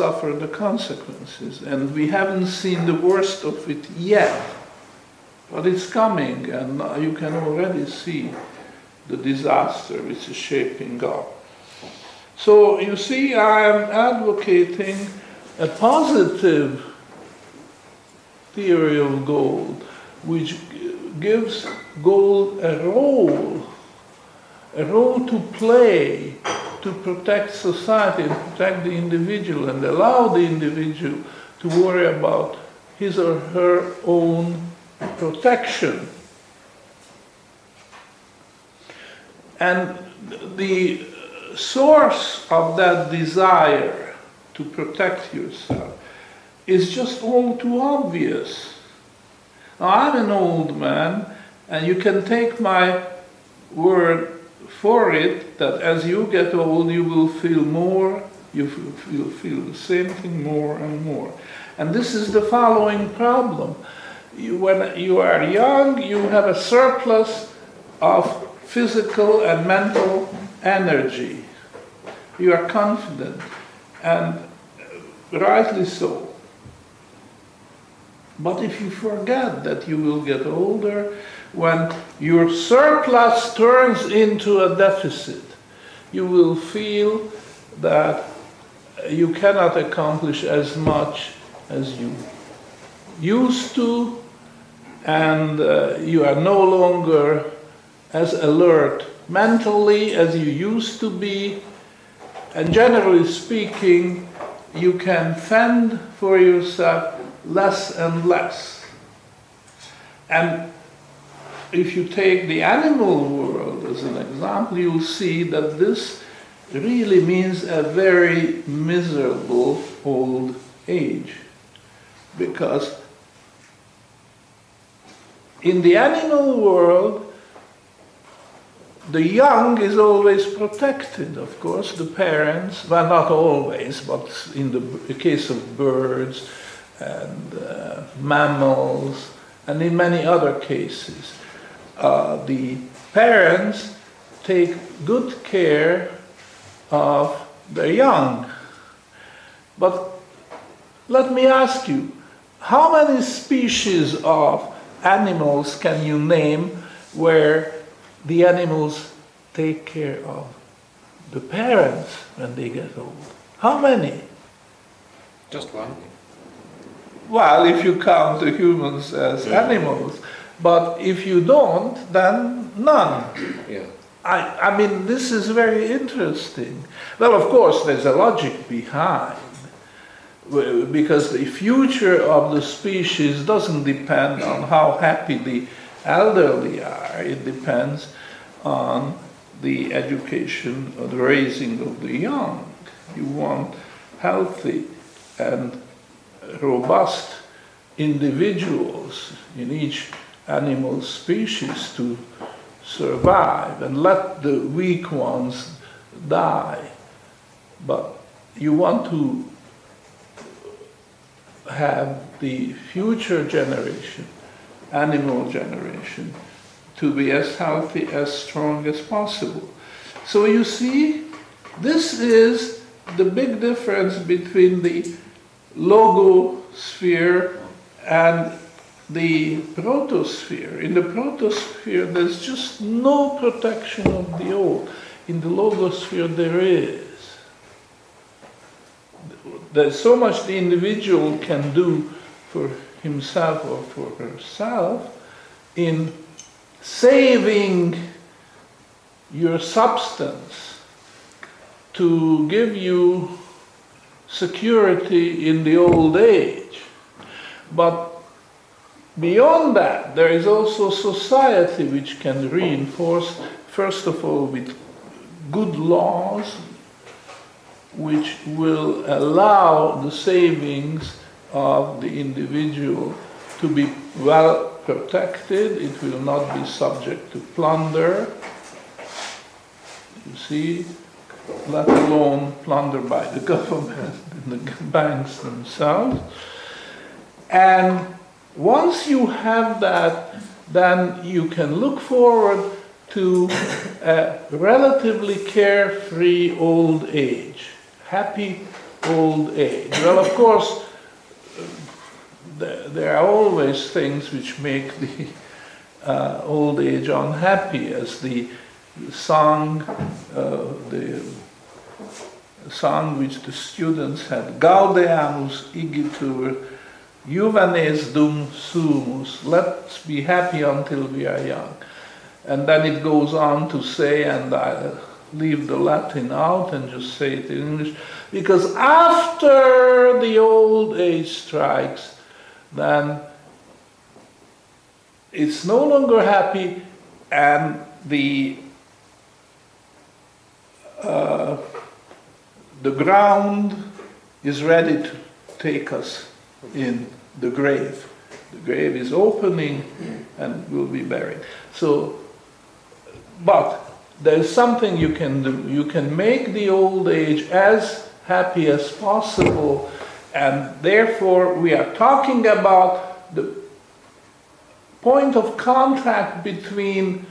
suffer the consequences. And we haven't seen the worst of it yet. But it's coming, and you can already see the disaster which is shaping up. So you see, I am advocating a positive theory of gold, which gives gold a role, a role to play to protect society and protect the individual and allow the individual to worry about his or her own protection. And the source of that desire to protect yourself is just all too obvious. Now, I'm an old man, and you can take my word for it that as you get old, you will feel more, you will feel the same thing more and more. And this is the following problem. You, when you are young, you have a surplus of physical and mental energy. You are confident, and rightly so. But if you forget that you will get older, when your surplus turns into a deficit, you will feel that you cannot accomplish as much as you used to, and uh, you are no longer as alert mentally as you used to be, and generally speaking, you can fend for yourself less and less. And if you take the animal world as an example, you'll see that this really means a very miserable old age. Because in the animal world, the young is always protected, of course, the parents, well, not always, but in the case of birds and uh, mammals, and in many other cases, uh, the parents take good care of their young. But let me ask you, how many species of animals can you name where the animals take care of the parents when they get old? How many? Just one. Well, if you count the humans as animals, but if you don't, then none. Yeah. I, I mean, this is very interesting. Well, of course, there's a logic behind, because the future of the species doesn't depend on how happy the elderly are, it depends on the education or the raising of the young. You want healthy and robust individuals in each animal species to survive and let the weak ones die. But you want to have the future generation, animal generation, to be as healthy, as strong as possible. So you see, this is the big difference between the logosphere and the protosphere. In the protosphere, there's just no protection of the old. In the logosphere, there is. There's so much the individual can do for himself or for herself in saving your substance to give you security in the old age. But Beyond that, there is also society which can reinforce, first of all, with good laws, which will allow the savings of the individual to be well protected, it will not be subject to plunder. You see, let alone plunder by the government and the banks themselves. And once you have that, then you can look forward to a relatively carefree old age, happy old age? Well, of course, there are always things which make the uh, old age unhappy, as the song, uh, the song which the students had, Gaudeamus igitur juvenes dum sumus, let's be happy until we are young. And then it goes on to say, and I leave the Latin out and just say it in English, because after the old age strikes, then it's no longer happy and the uh, the ground is ready to take us in the grave. The grave is opening and will be buried. So, but there's something you can do. You can make the old age as happy as possible, and therefore we are talking about the point of contact between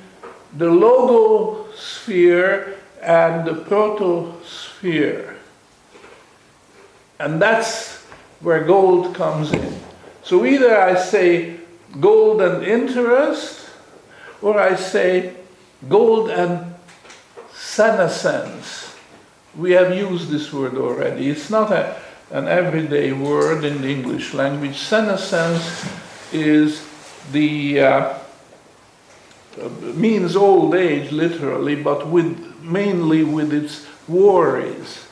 the logosphere and the protosphere. And that's where gold comes in. So either I say gold and interest, or I say gold and senescence. We have used this word already. It's not a, an everyday word in the English language. Senescence is the uh, means old age literally, but with mainly with its worries.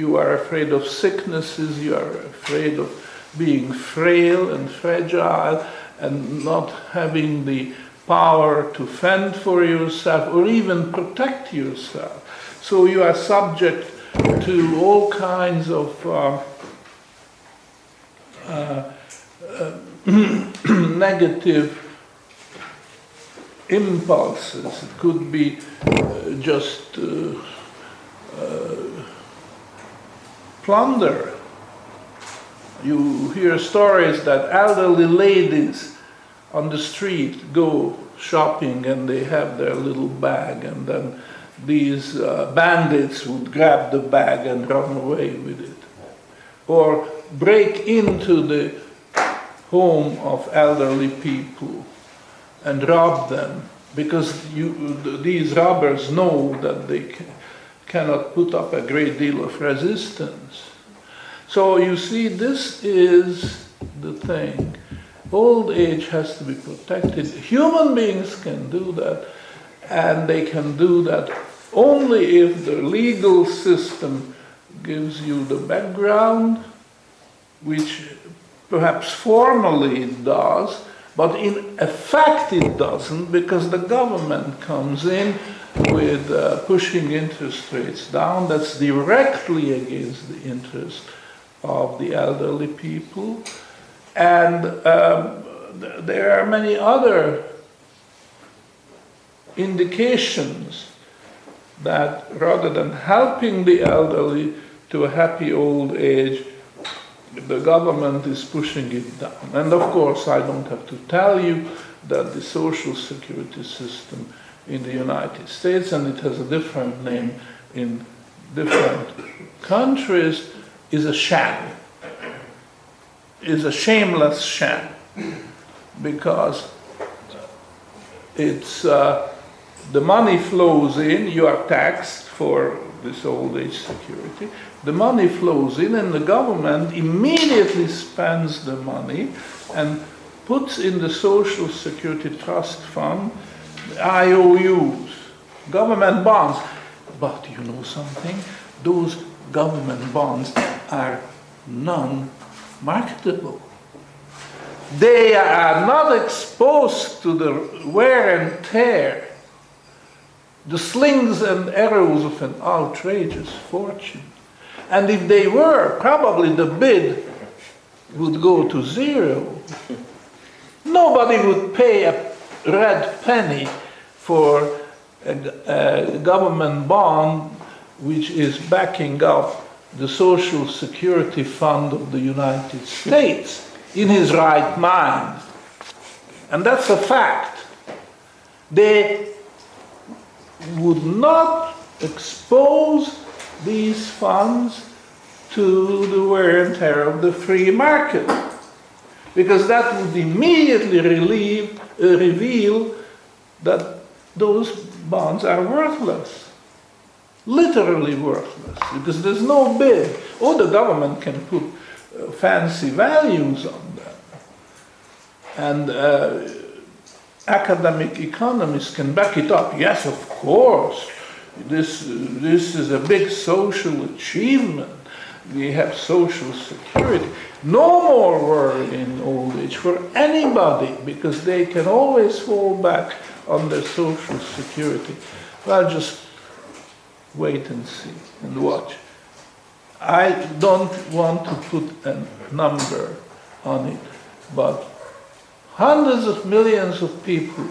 You are afraid of sicknesses, you are afraid of being frail and fragile and not having the power to fend for yourself or even protect yourself. So you are subject to all kinds of uh, uh, uh, negative impulses. It could be uh, just uh, uh, plunder. You hear stories that elderly ladies on the street go shopping and they have their little bag, and then these uh, bandits would grab the bag and run away with it. Or break into the home of elderly people and rob them because you, these robbers know that they cannot put up a great deal of resistance. So you see, this is the thing. Old age has to be protected. Human beings can do that, and they can do that only if the legal system gives you the background, which perhaps formally it does, but in effect, it doesn't because the government comes in with uh, pushing interest rates down. That's directly against the interest of the elderly people. And um, th- there are many other indications that rather than helping the elderly to a happy old age, the government is pushing it down. And of course, I don't have to tell you that the social security system in the United States, and it has a different name in different countries, is a sham. Is a shameless sham because it's uh, the money flows in, you are taxed for this old age security, the money flows in and the government immediately spends the money and puts in the Social Security Trust Fund IOUs, government bonds. But you know something? Those government bonds are non marketable. They are not exposed to the wear and tear, the slings and arrows of an outrageous fortune. And if they were, probably the bid would go to zero. Nobody would pay a red penny for a, a government bond which is backing up the Social Security Fund of the United States in his right mind. And that's a fact. They would not expose these funds to the wear and tear of the free market. Because that would immediately relieve, uh, reveal that those bonds are worthless. Literally worthless. Because there's no bid. Or the government can put uh, fancy values on them. And uh, academic economists can back it up. Yes, of course. This, this is a big social achievement. We have social security. No more worry in old age for anybody because they can always fall back on their social security. Well, just wait and see and watch. I don't want to put a number on it, but hundreds of millions of people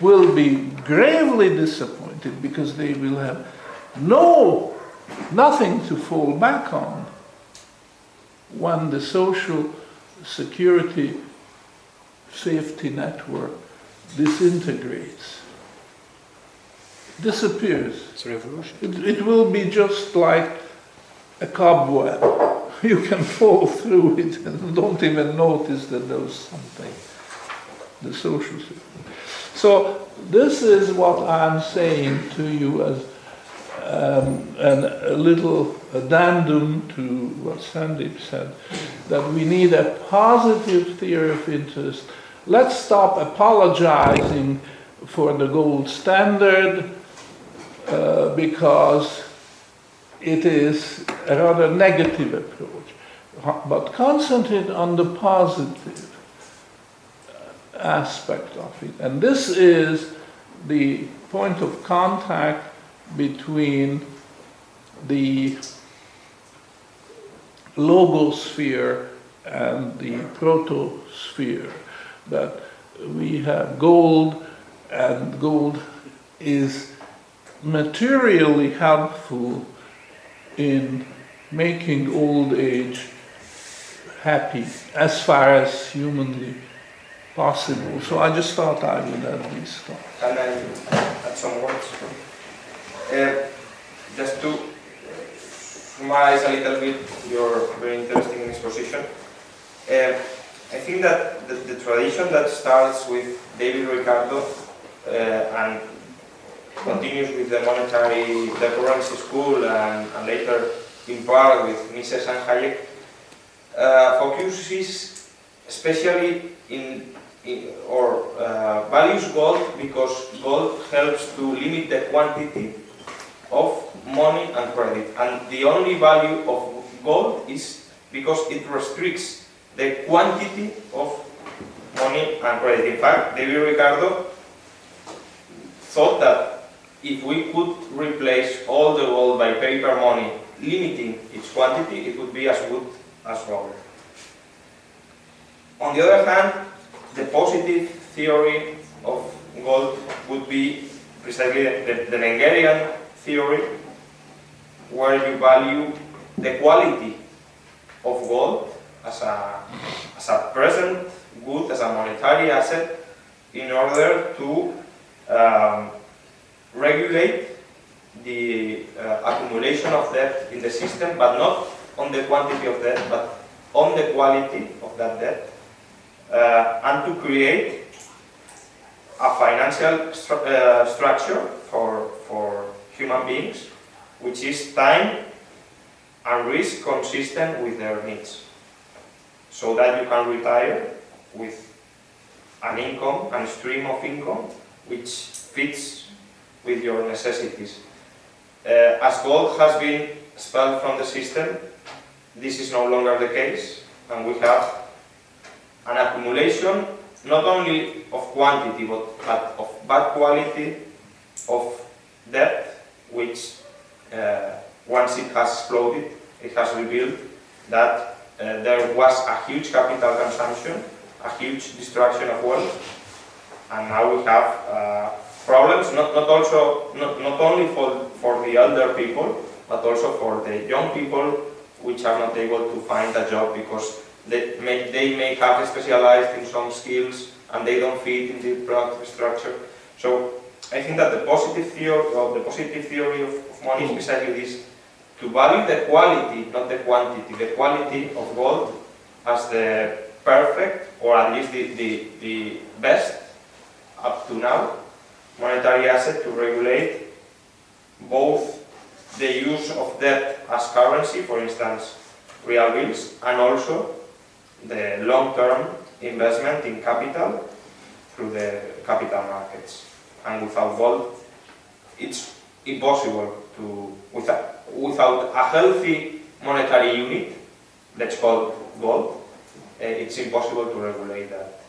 will be gravely disappointed because they will have no, nothing to fall back on when the social security safety network disintegrates, disappears. It's revolution. It, it will be just like a cobweb. You can fall through it and don't even notice that there was something. The social system. So this is what I'm saying to you as um, and a little addendum to what Sandeep said, that we need a positive theory of interest. Let's stop apologizing for the gold standard uh, because it is a rather negative approach, but concentrate on the positive aspect of it. And this is the point of contact between the logosphere and the protosphere. That we have gold, and gold is materially helpful in making old age happy as far as humanly possible. So I just thought I would add these thoughts. Can I add some words? Uh, just to summarize a little bit your very interesting exposition. Uh, I think that the, the, tradition that starts with David Ricardo uh, and continues with the monetary, currency school and, and later in part with Mises and Hayek, uh, focuses especially in, in or uh, values gold because gold helps to limit the quantity of money and credit. And the only value of gold is because it restricts the quantity of money and credit. In fact, David Ricardo thought that if we could replace all the gold by paper money, limiting its quantity, it would be as good as gold. On the other hand, the positive theory of gold would be precisely the, the theory where you value the quality of gold as a, as a present good, as a monetary asset, in order to um, regulate the uh, accumulation of debt in the system, but not on the quantity of debt, but on the quality of that debt, uh, and to create a financial stru uh, structure for, for human beings, which is time and risk consistent with their needs. So that you can retire with an income, a stream of income, which fits with your necessities. Uh, as gold has been expelled from the system, this is no longer the case, and we have an accumulation not only of quantity but, but of bad quality of debt which uh, once it has exploded, it has revealed that uh, there was a huge capital consumption, a huge destruction of wealth, and now we have uh, problems not, not also not, not only for, for the elder people, but also for the young people which are not able to find a job because they may, they may have specialized in some skills and they don't fit in the productive structure. So I think that the positive theory, or the positive theory of, of money is precisely this, to value the quality, not the quantity, the quality of gold as the perfect, or at least the, the, the best up to now, monetary asset to regulate both the use of debt as currency, for instance, real bills, and also the long-term investment in capital through the capital markets. And without gold, it's impossible to, without, without a healthy monetary unit, let's call gold, eh, it's impossible to regulate that.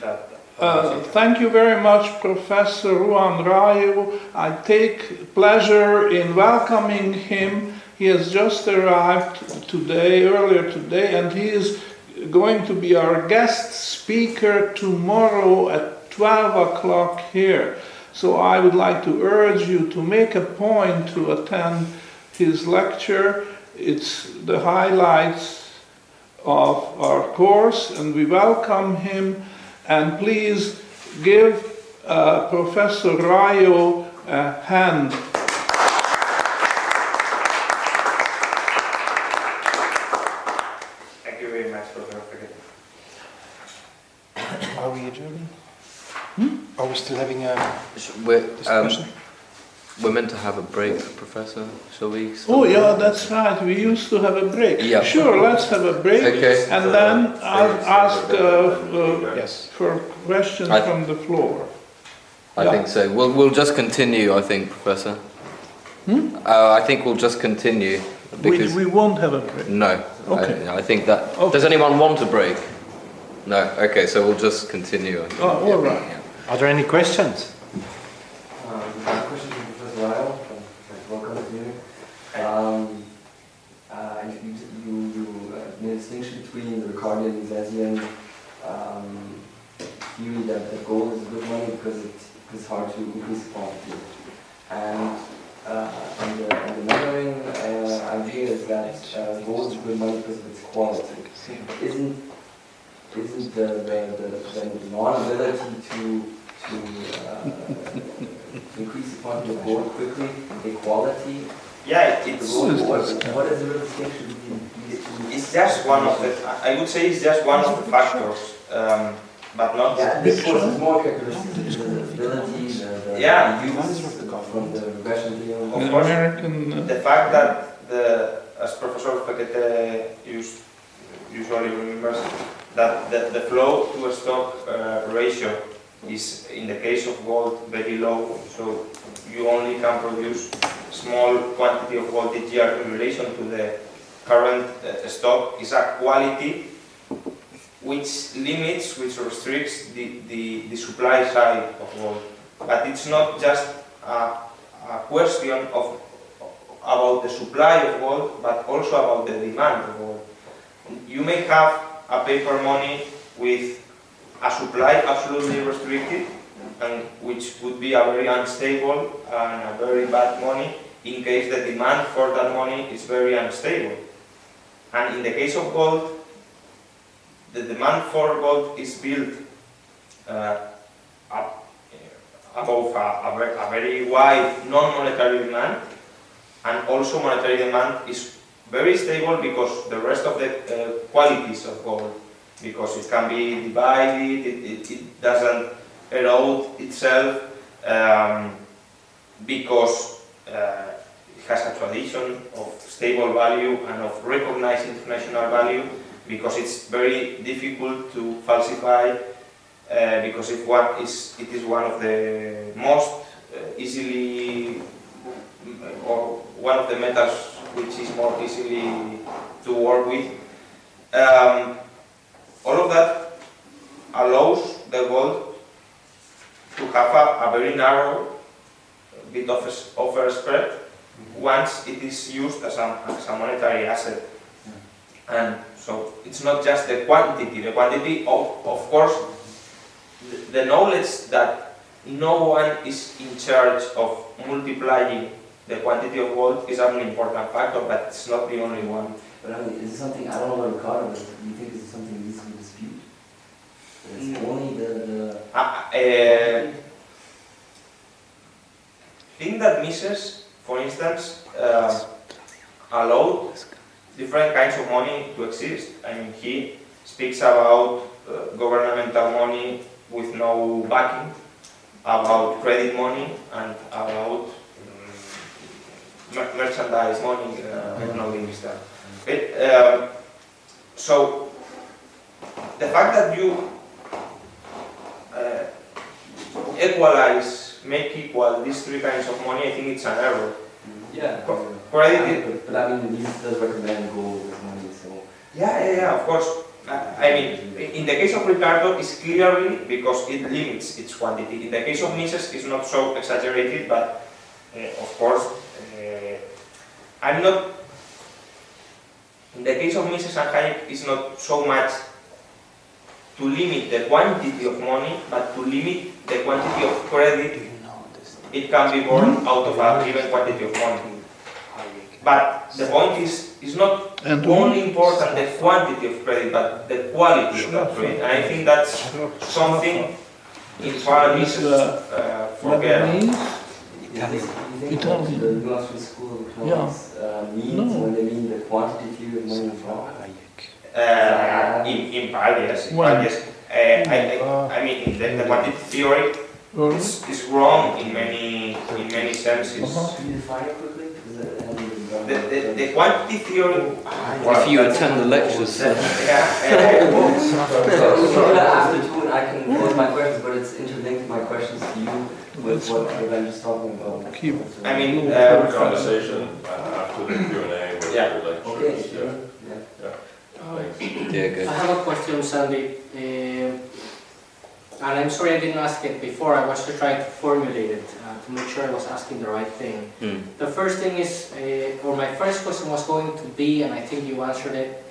that Uh, thank you very much, Professor Juan Rallo. I take pleasure in welcoming him. He has just arrived today, earlier today, and he is going to be our guest speaker tomorrow at 12 o'clock here. So I would like to urge you to make a point to attend his lecture. It's the highlights of our course, and we welcome him. And please give uh, Professor Rallo a hand. Thank you very much, Professor Fekete. Are we adjourning? Are we still having a We're, um, we're meant to have a break, Professor. Shall we? Oh, yeah, that's right. We used to have a break. Yeah. Sure, let's have a break. Okay. And then I'll ask uh, uh, Yes. for questions I- from the floor. I Yeah. think so. We'll, we'll just continue, I think, Professor. Uh, I think we'll just continue We, because we won't have a break. no. Okay. I, I think that. Okay. Does anyone want a break? No. Okay, so we'll just continue. Oh, all right. Are there any questions? Um. Um, uh, you, uh, made a distinction between the Ricardian and Zesian um, theory that, that gold is good money because it's hard to increase the quantity. And, uh, and, the, and the mothering uh, idea is that uh, gold is good money because of its quality. Isn't, isn't the, the, the, the non-ability to, to uh, increase the quantity of gold quickly, equality. Yeah, The it's, gold, what, what is the real distinction between these it's just one of the, I would say it's just one of the factors, um, but not, Yeah, this course is more characteristic, the ability, the, the Yeah. the use from the regression theorem. Of course. American. uh, the fact that the, as Professor Fekete used, usually remembers, that the, the flow to a stock uh, ratio is, in the case of gold, very low, so you only can produce small quantity of gold each year in relation to the current uh, stock, is a quality which limits, which restricts the, the, the supply side of gold. But it's not just a, a question of about the supply of gold, but also about the demand of gold. You may have a paper money with a supply absolutely restricted, and which would be a very unstable and a very bad money in case the demand for that money is very unstable. And in the case of gold, the demand for gold is built uh, uh, above a, a, a very wide non-monetary demand, and also monetary demand is very stable because the rest of the uh, qualities of gold, because it can be divided, it, it, it doesn't erode itself, um, because uh, it has a tradition of stable value and of recognized international value, because it's very difficult to falsify, uh, because it, is, it is one of the most uh, easily or one of the metals which is more easily to work with. Um, all of that allows the gold to have a, a very narrow bit of s- offer spread once it is used as a, as a monetary asset. And so it's not just the quantity, the quantity of, of course, the, the knowledge that no one is in charge of multiplying the quantity of gold is an important factor, but it's not the only one. But I mean, is it something, I don't know about Ricardo, but do you think is something that needs to be disputed? That It's Mm. only the, the, Uh, uh, thing that Mises, for instance, uh, allowed different kinds of money to exist. I mean, he speaks about uh, governmental money with no backing, about credit money, and about um, mer- merchandise money. Uh, I don't know the English term. It, um, so the fact that you uh, equalize, make equal these three kinds of money, I think it's an error. Yeah. Co- But, but I mean, the does recommend gold money, so. Yeah, yeah, yeah, of course. I mean, in the case of Ricardo, it's clearly because it limits its quantity. In the case of Mises, it's not so exaggerated, but uh, of course, uh, I'm not. In the case of Mises and Hayek, it's not so much to limit the quantity of money, but to limit the quantity of credit it can be born out of a given quantity of money. But the point is, it's not And only important the quantity of credit, but the quality of that credit. And I think that's something in Paradise uh, forget. Lebanese, Italian. Italian. The Glasgow School of Economics uh, means No. when they mean the quantity of money involved. Uh, in, in Paradise, in When? Paradise. Uh, I, I, I mean, the, the quantity theory or is, is wrong in many, in many senses. Uh-huh. Can you define it quickly? Because it hasn't been done. The, the, the quantity theory. If you attend the lectures, Yeah, So we can do that after two, and I can pose my questions, but it's interlinked my questions to you with what what I'm just talking about. Keep- I mean, Have a uh, conversation after the Q and A with Yeah. the lecturers. Okay, sure, yeah. Thanks. Yeah, I have a question, Sandy. Um, and I'm sorry I didn't ask it before. I was just trying to formulate it uh, to make sure I was asking the right thing. Hmm. The first thing is, uh, or my first question was going to be, and I think you answered it,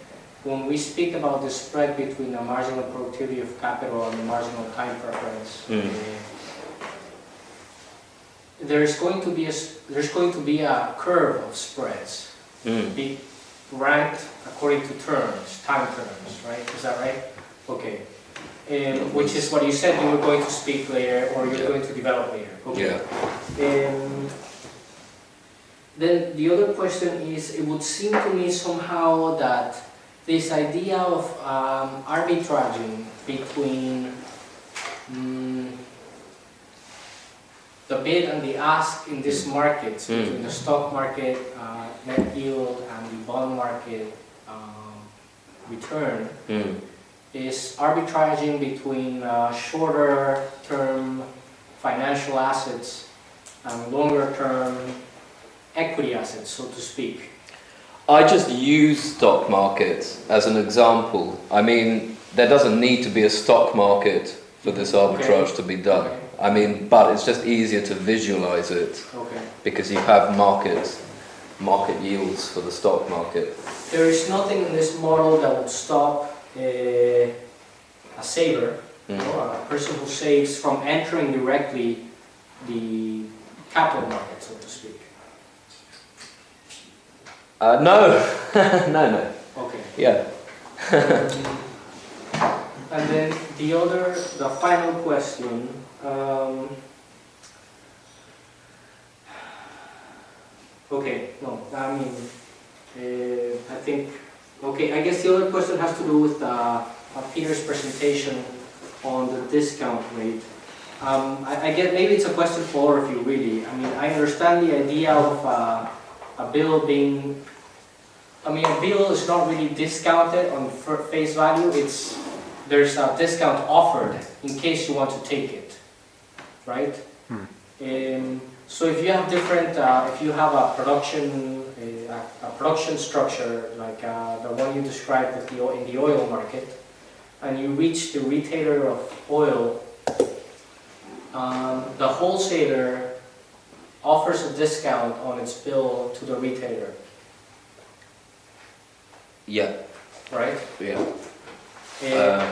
when we speak about the spread between the marginal productivity of capital and the marginal time preference, Mm. uh, there's going to be a there's going to be a curve of spreads Mm. be ranked according to terms, time terms, right? Is that right? Okay. Um, which is what you said you were going to speak later, or you're Yeah. going to develop later. Okay. Yeah. Um, then the other question is, it would seem to me somehow that this idea of um, arbitraging between mm, the bid and the ask in these markets, Mm. between the stock market, uh, net yield, and the bond market um, return, Mm. is arbitraging between uh, shorter term financial assets and longer term equity assets, so to speak. I just use stock markets as an example. I mean, there doesn't need to be a stock market for this arbitrage to be done. Okay. I mean, but it's just easier to visualize it Okay. because you have markets, market yields for the stock market. There is nothing in this model that would stop a, a saver, Mm. or a person who saves, from entering directly the capital market, so to speak. Uh, no, no, no. Okay. Yeah. And then the other, the final question, um, okay, no, I mean, uh, I think, okay, I guess the other question has to do with uh, Peter's presentation on the discount rate. Um, I, I get, maybe it's a question for all of you really. I mean, I understand the idea of uh, a bill being I mean, a bill is not really discounted on face value, it's, there's a discount offered in case you want to take it, right? Um, so if you have different, uh, if you have a production, a, a production structure, like uh, the one you described with the, in the oil market, and you reach the retailer of oil, um, the wholesaler offers a discount on its bill to the retailer, Yeah. right? Yeah. Uh, Uh,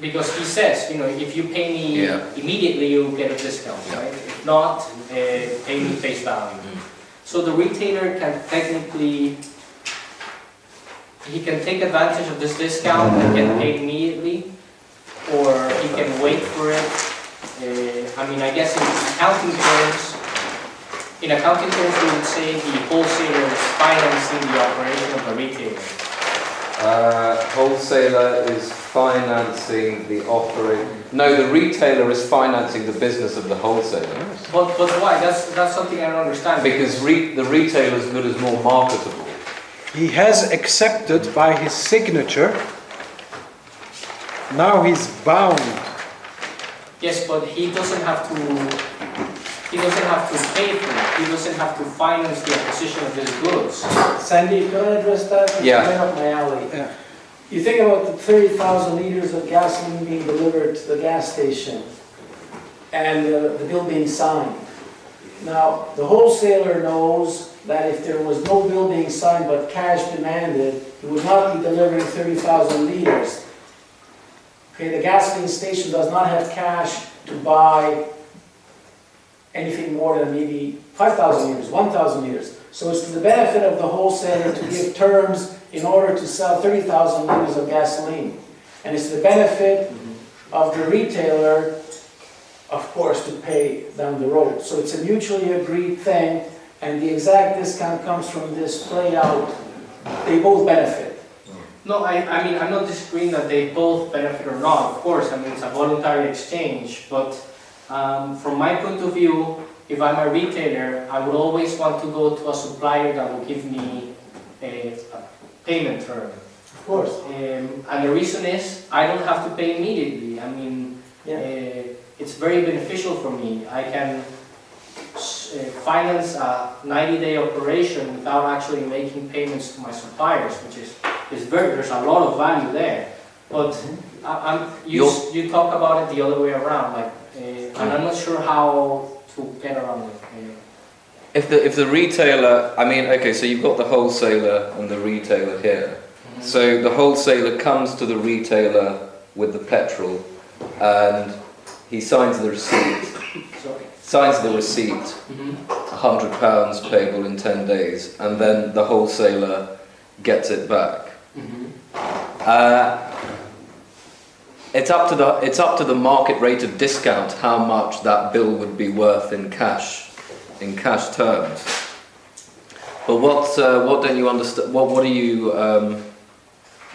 Because he says, you know, if you pay me Yeah. immediately, you'll get a discount, Yeah. right? If not, uh, pay me face value. Mm. So the retailer can technically, he can take advantage of this discount and get paid immediately, or he can wait for it. Uh, I mean, I guess in accounting terms, in accounting terms, we would say the wholesaler is financing the operation of the retailer. Uh, wholesaler is financing the offering. No, the retailer is financing the business of the wholesaler. But, but why? That's, that's something I don't understand. Because re- the retailer's good is more marketable. He has accepted by his signature. Now he's bound. Yes, but he doesn't have to, he doesn't have to pay for it. He doesn't have to finance the acquisition of his goods. Sandy, can I address that? It's Yeah. right up my alley. Yeah. You think about the thirty thousand liters of gasoline being delivered to the gas station and uh, the bill being signed. Now, the wholesaler knows that if there was no bill being signed but cash demanded, he would not be delivering thirty thousand liters. Okay, the gasoline station does not have cash to buy anything more than maybe five thousand liters, one thousand liters. So it's to the benefit of the wholesaler to give terms in order to sell thirty thousand liters of gasoline. And it's the benefit mm-hmm. of the retailer, of course, to pay down the road. So it's a mutually agreed thing, and the exact discount comes from this played out, they both benefit. No, I, I mean, I'm not disagreeing that they both benefit or not, of course, I mean, it's a voluntary exchange, but um, from my point of view, if I'm a retailer, I would always want to go to a supplier that will give me a, a payment term. Of course. Um, and the reason is, I don't have to pay immediately, I mean, Yeah. uh, it's very beneficial for me. I can uh, finance a 90-day operation without actually making payments to my suppliers, which is, is very, there's a lot of value there. But I, I'm, you, you talk about it the other way around, like, and I'm not sure how to get around it. uh, If the if the retailer, I mean, okay, so you've got the wholesaler and the retailer here. So the wholesaler comes to the retailer with the petrol, and he signs the receipt. Sorry. Signs the receipt, Mhm. hundred pounds payable in ten days, and then the wholesaler gets it back. Mhm. Uh, it's up to the it's up to the market rate of discount how much that bill would be worth in cash, in cash terms. But what uh, what don't you understand? What what do you um,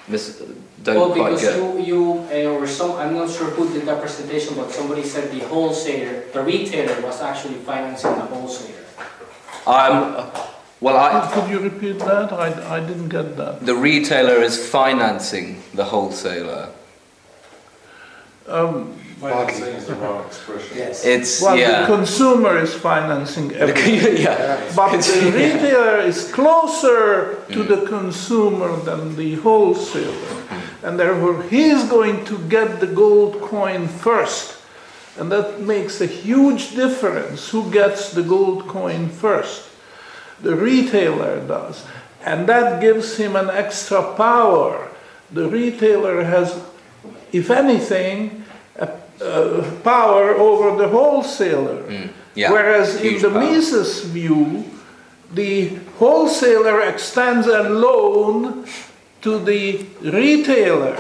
miss, don't Well, quite because get? you, you, uh, or some, I'm not sure who did that presentation, but somebody said the wholesaler, the retailer was actually financing the wholesaler. Um, well, I, Could you repeat that? I, I didn't get that. the retailer is financing the wholesaler. Um, Financing is the wrong expression. Yes. It's well, the consumer is financing everything. yeah. But the retailer is closer to the consumer than the wholesaler. And therefore, he's going to get the gold coin first. And that makes a huge difference who gets the gold coin first. The retailer does. And that gives him an extra power. The retailer has, if anything, a, a power over the wholesaler. Mm, yeah. Whereas in the power. Mises view, the wholesaler extends a loan to the retailer,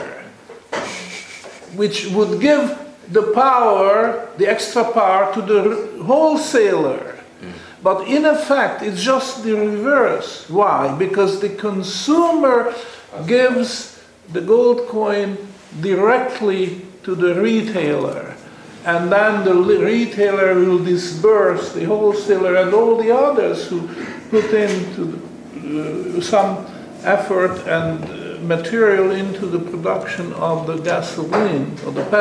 which would give the power, the extra power to the wholesaler. But in effect, it's just the reverse. Why? Because the consumer gives the gold coin directly to the retailer. And then the retailer will disburse the wholesaler and all the others who put into uh, some effort and uh, material into the production of the gasoline or the